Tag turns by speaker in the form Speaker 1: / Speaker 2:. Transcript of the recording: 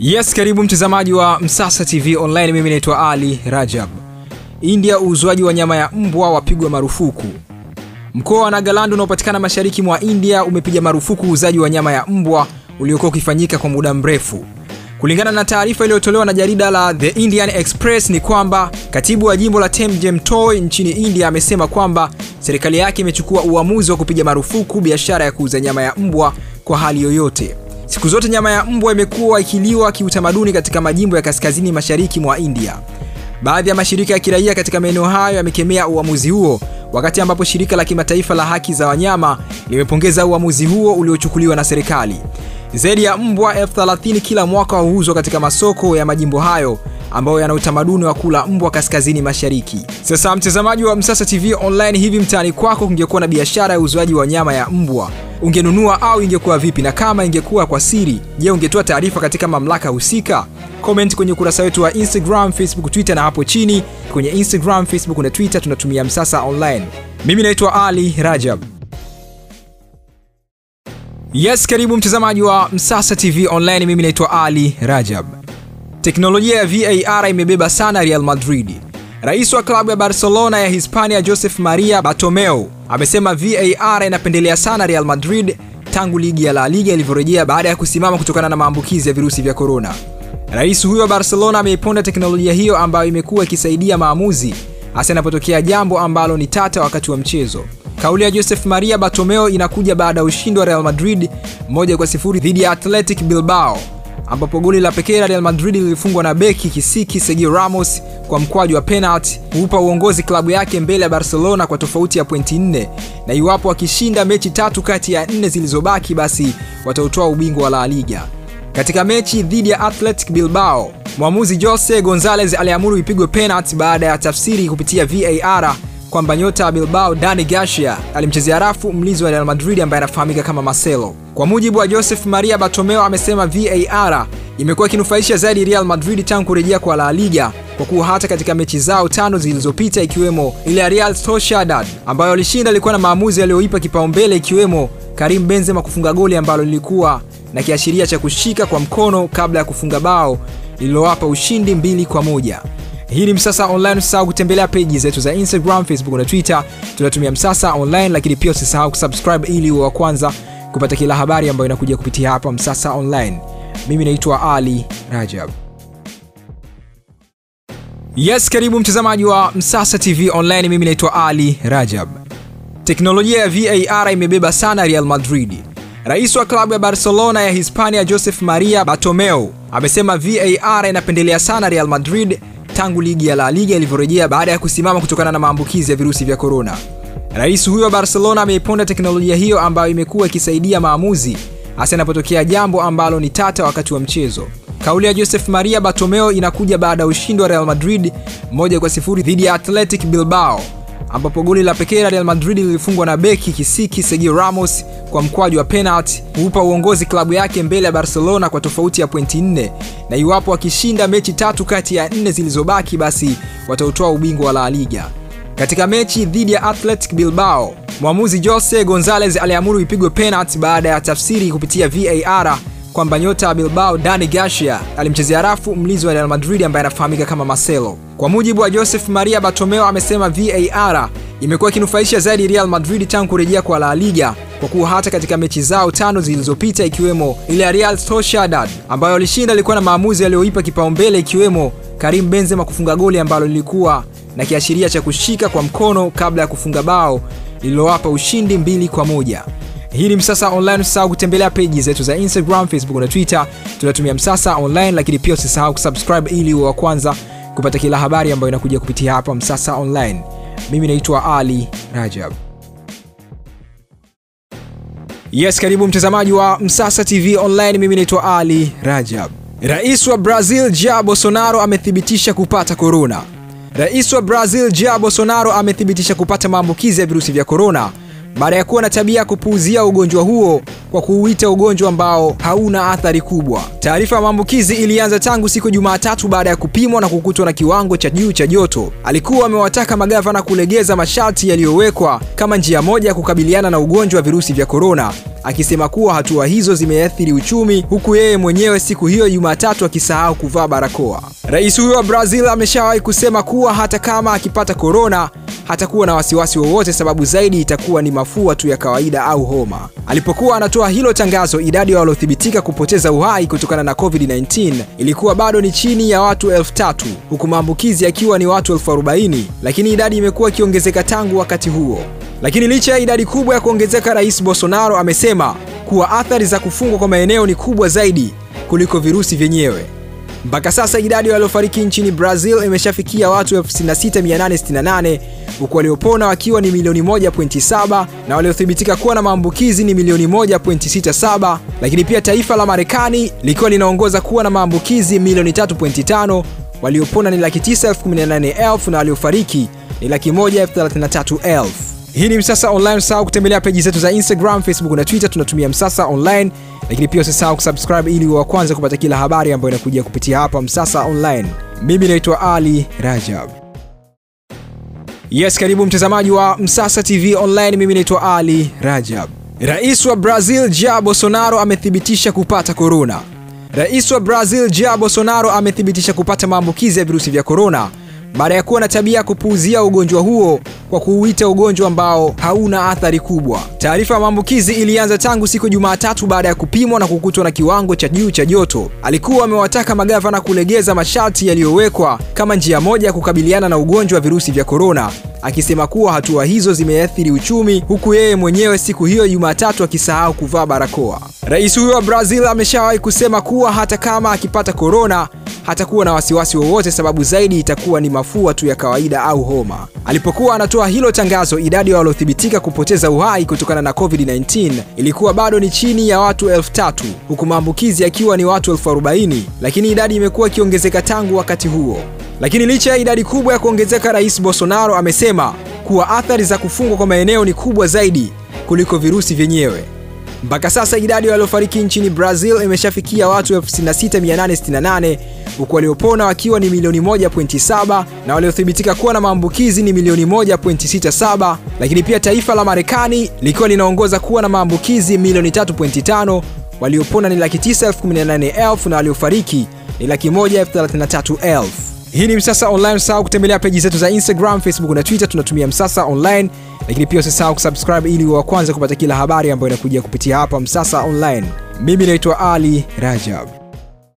Speaker 1: Yes, karibu mtazamaji wa Msasa TV Online. Mimi naitwa Ali Rajab. India, uuzwaji wa nyama ya mbwa wapigwa marufuku. Mkoa wa Nagaland unaopatikana mashariki mwa India umepiga marufuku uuzaji wa nyama ya mbwa uliokuwa ukifanyika kwa muda mrefu. Kulingana na taarifa iliyotolewa na jarida la The Indian Express ni kwamba katibu wa jimbo la Temjemtoi nchini India amesema kwamba serikali yake imechukua uamuzi wa kupiga marufuku biashara ya kuuza nyama ya mbwa kwa hali yoyote. Siku zote nyama ya mbwa imekuwa ikiliwa kiutamaduni katika majimbo ya kaskazini mashariki mwa India. Baadhi ya mashirika ya kiraia katika maeneo hayo yamekemea uamuzi huo, wakati ambapo shirika la kimataifa la haki za wanyama limepongeza uamuzi huo uliochukuliwa na serikali. Zaidi ya mbwa elfu thelathini kila mwaka huuzwa katika masoko ya majimbo hayo ambayo yana utamaduni wa kula mbwa kaskazini mashariki. Sasa mtazamaji wa Msasa TV Online, hivi mtaani kwako kungekuwa na biashara ya uuzaji wa nyama ya mbwa, ungenunua au ingekuwa vipi? Na kama ingekuwa kwa siri, je, ungetoa taarifa katika mamlaka husika? Comment kwenye ukurasa wetu wa Instagram, Facebook, Twitter na hapo chini kwenye Instagram, Facebook na Twitter tunatumia Msasa Online. Mimi naitwa Ali Rajab. Yes, karibu mtazamaji wa Msasa TV Online. Mimi naitwa Ali Rajab. Teknolojia ya VAR imebeba sana Real Madrid. Rais wa klabu ya Barcelona ya Hispania Joseph Maria Bartomeu amesema VAR inapendelea sana Real Madrid tangu ligi ya La Liga ilivyorejea baada ya kusimama kutokana na maambukizi ya virusi vya korona. Rais huyo wa Barcelona ameiponda teknolojia hiyo ambayo imekuwa ikisaidia maamuzi hasa inapotokea jambo ambalo ni tata wakati wa mchezo. Kauli ya Joseph Maria Bartomeu inakuja baada ya ushindi wa Real Madrid moja kwa sifuri dhidi ya Athletic Bilbao ambapo goli la pekee la Real Madrid lilifungwa na beki kisiki Sergio Ramos kwa mkwaju wa penalti huupa uongozi klabu yake mbele ya Barcelona kwa tofauti ya pointi nne, na iwapo wakishinda mechi tatu kati ya nne zilizobaki basi watautoa ubingwa wa La Liga. Katika mechi dhidi ya Athletic Bilbao, mwamuzi Jose Gonzalez aliamuru ipigwe penalti baada ya tafsiri kupitia VAR kwamba nyota wa Bilbao Dani Garcia alimchezea rafu mlinzi wa Real Madrid ambaye anafahamika kama Marcelo. Kwa mujibu wa Joseph Maria Bartomeu, amesema VAR imekuwa ikinufaisha zaidi Real Madrid tangu kurejea kwa La Liga kwa kuwa hata katika mechi zao tano zilizopita ikiwemo ile ya Real Sociedad ambayo walishinda ilikuwa na maamuzi yaliyoipa kipaumbele ikiwemo Karim Benzema kufunga goli ambalo lilikuwa na kiashiria cha kushika kwa mkono kabla ya kufunga bao lililowapa ushindi mbili kwa moja. Hii ni Msasa Online. Usisahau kutembelea peji zetu za Instagram, Facebook na Twitter, tunatumia Msasa Online, lakini pia usisahau kusubscribe ili uwe wa kwanza kupata kila habari ambayo inakuja kupitia hapa Msasa Online. Mimi naitwa Ali Rajab. Yes, karibu mtazamaji wa Msasa TV Online. Mimi naitwa Ali Rajab. Teknolojia ya VAR imebeba sana Real Madrid. Rais wa klabu ya Barcelona ya Hispania Joseph Maria Bartomeu amesema VAR inapendelea sana Real Madrid tangu ligi ya La Liga ilivyorejea baada ya kusimama kutokana na maambukizi ya virusi vya korona. Rais huyo wa Barcelona ameiponda teknolojia hiyo ambayo imekuwa ikisaidia maamuzi hasa inapotokea jambo ambalo ni tata wakati wa mchezo. Kauli ya Joseph Maria Bartomeu inakuja baada ya ushindi wa Real Madrid moja kwa sifuri dhidi ya Athletic Bilbao ambapo goli la pekee la Real Madrid lilifungwa na beki kisiki Sergio Ramos kwa mkwaju wa penalti huupa uongozi klabu yake mbele ya Barcelona kwa tofauti ya pointi nne, na iwapo wakishinda mechi tatu kati ya nne zilizobaki basi watautoa ubingwa wa La Liga. Katika mechi dhidi ya Athletic Bilbao, mwamuzi Jose Gonzalez aliamuru ipigwe penalti baada ya tafsiri kupitia VAR kwamba nyota wa Bilbao Dani Garcia alimchezea rafu mlinzi wa Real Madrid ambaye anafahamika kama Marcelo. Kwa mujibu wa Joseph Maria Bartomeu, amesema VAR imekuwa ikinufaisha zaidi Real Madrid tangu kurejea kwa La Liga kwa kuwa hata katika mechi zao tano zilizopita ikiwemo ile ya Real Sociedad ambayo walishinda ilikuwa na maamuzi yaliyoipa kipaumbele ikiwemo Karim Benzema kufunga goli ambalo lilikuwa na kiashiria cha kushika kwa mkono kabla ya kufunga bao lililowapa ushindi mbili kwa moja. Hii ni Msasa Online. Usisahau kutembelea peji zetu za Instagram, Facebook na Twitter, tunatumia Msasa Online, lakini pia usisahau kusubscribe ili uwe wa kwanza kupata kila habari ambayo inakuja kupitia hapa Msasa Online. Mimi naitwa Ali Rajab. Yes, karibu mtazamaji wa Msasa TV Online. Mimi naitwa Ali Rajab. Rais wa Brazil Jair Bolsonaro amethibitisha kupata korona. Rais wa Brazil Jair Bolsonaro amethibitisha kupata maambukizi ya virusi vya korona baada ya kuwa na tabia ya kupuuzia ugonjwa huo kwa kuuita ugonjwa ambao hauna athari kubwa. Taarifa ya maambukizi ilianza tangu siku Jumatatu baada ya kupimwa na kukutwa na kiwango cha juu cha joto. Alikuwa amewataka magavana kulegeza masharti yaliyowekwa kama njia moja ya kukabiliana na ugonjwa wa virusi vya korona, akisema kuwa hatua hizo zimeathiri uchumi, huku yeye mwenyewe siku hiyo Jumatatu akisahau kuvaa barakoa. Rais huyo wa Brazil ameshawahi kusema kuwa hata kama akipata korona hatakuwa na wasiwasi wowote, sababu zaidi itakuwa ni mafua tu ya kawaida au homa. Alipokuwa anatoa hilo tangazo, idadi ya waliothibitika kupoteza uhai kutokana na COVID-19 ilikuwa bado ni chini ya watu elfu tatu huku maambukizi yakiwa ni watu elfu arobaini lakini idadi imekuwa ikiongezeka tangu wakati huo. Lakini licha ya idadi kubwa ya kuongezeka, Rais Bolsonaro amesema kuwa athari za kufungwa kwa maeneo ni kubwa zaidi kuliko virusi vyenyewe. Mpaka sasa idadi waliofariki nchini Brazil imeshafikia watu 66868 huku waliopona wakiwa ni milioni 1.7 na waliothibitika kuwa na maambukizi ni milioni 1.67, lakini pia taifa la Marekani likiwa linaongoza kuwa na maambukizi milioni 3.5, waliopona ni laki 918,000 na waliofariki ni laki 133,000. Hii ni Msasa Online. Usahau kutembelea peji zetu za Instagram, Facebook na Twitter, tunatumia Msasa Online, lakini pia usisahau kusubscribe ili wa kwanza kupata kila habari ambayo inakuja kupitia hapa Msasa Online. Mimi naitwa Ali Rajab. Yes, karibu mtazamaji wa Msasa TV Online. Mimi naitwa Ali Rajab. Rais wa Brazil Jair Bolsonaro amethibitisha kupata korona. Rais wa Brazil Jair Bolsonaro amethibitisha kupata maambukizi ya virusi vya korona baada ya kuwa na tabia ya kupuuzia ugonjwa huo kwa kuuita ugonjwa ambao hauna athari kubwa. Taarifa ya maambukizi ilianza tangu siku Jumatatu baada ya kupimwa na kukutwa na kiwango cha juu cha joto. Alikuwa amewataka magavana kulegeza masharti yaliyowekwa kama njia moja ya kukabiliana na ugonjwa wa virusi vya korona, akisema kuwa hatua hizo zimeathiri uchumi, huku yeye mwenyewe siku hiyo Jumatatu akisahau kuvaa barakoa. Rais huyo wa Brazil ameshawahi kusema kuwa hata kama akipata korona hatakuwa na wasiwasi wowote, sababu zaidi itakuwa ni mafua tu ya kawaida au homa. Alipokuwa anatoa hilo tangazo, idadi ya waliothibitika kupoteza uhai kutokana na COVID-19 ilikuwa bado ni chini ya watu elfu tatu huku maambukizi yakiwa ni watu elfu arobaini lakini idadi imekuwa ikiongezeka tangu wakati huo. Lakini licha ya idadi kubwa ya kuongezeka, Rais Bolsonaro amesema kuwa athari za kufungwa kwa maeneo ni kubwa zaidi kuliko virusi vyenyewe. Mpaka sasa idadi waliofariki nchini Brazil imeshafikia watu 66868 huku waliopona wakiwa ni milioni 1.7 na waliothibitika kuwa na maambukizi ni milioni 1.67, lakini pia taifa la Marekani likiwa linaongoza kuwa na maambukizi milioni 3.5, waliopona ni laki 918,000 na waliofariki ni laki 133,000. Hii ni Msasa Online. Usahau kutembelea peji zetu za Instagram, Facebook na Twitter, tunatumia Msasa Online, lakini pia usisahau kusubscribe ili wa kwanza kupata kila habari ambayo inakuja kupitia hapa Msasa Online. Mimi naitwa Ali Rajab.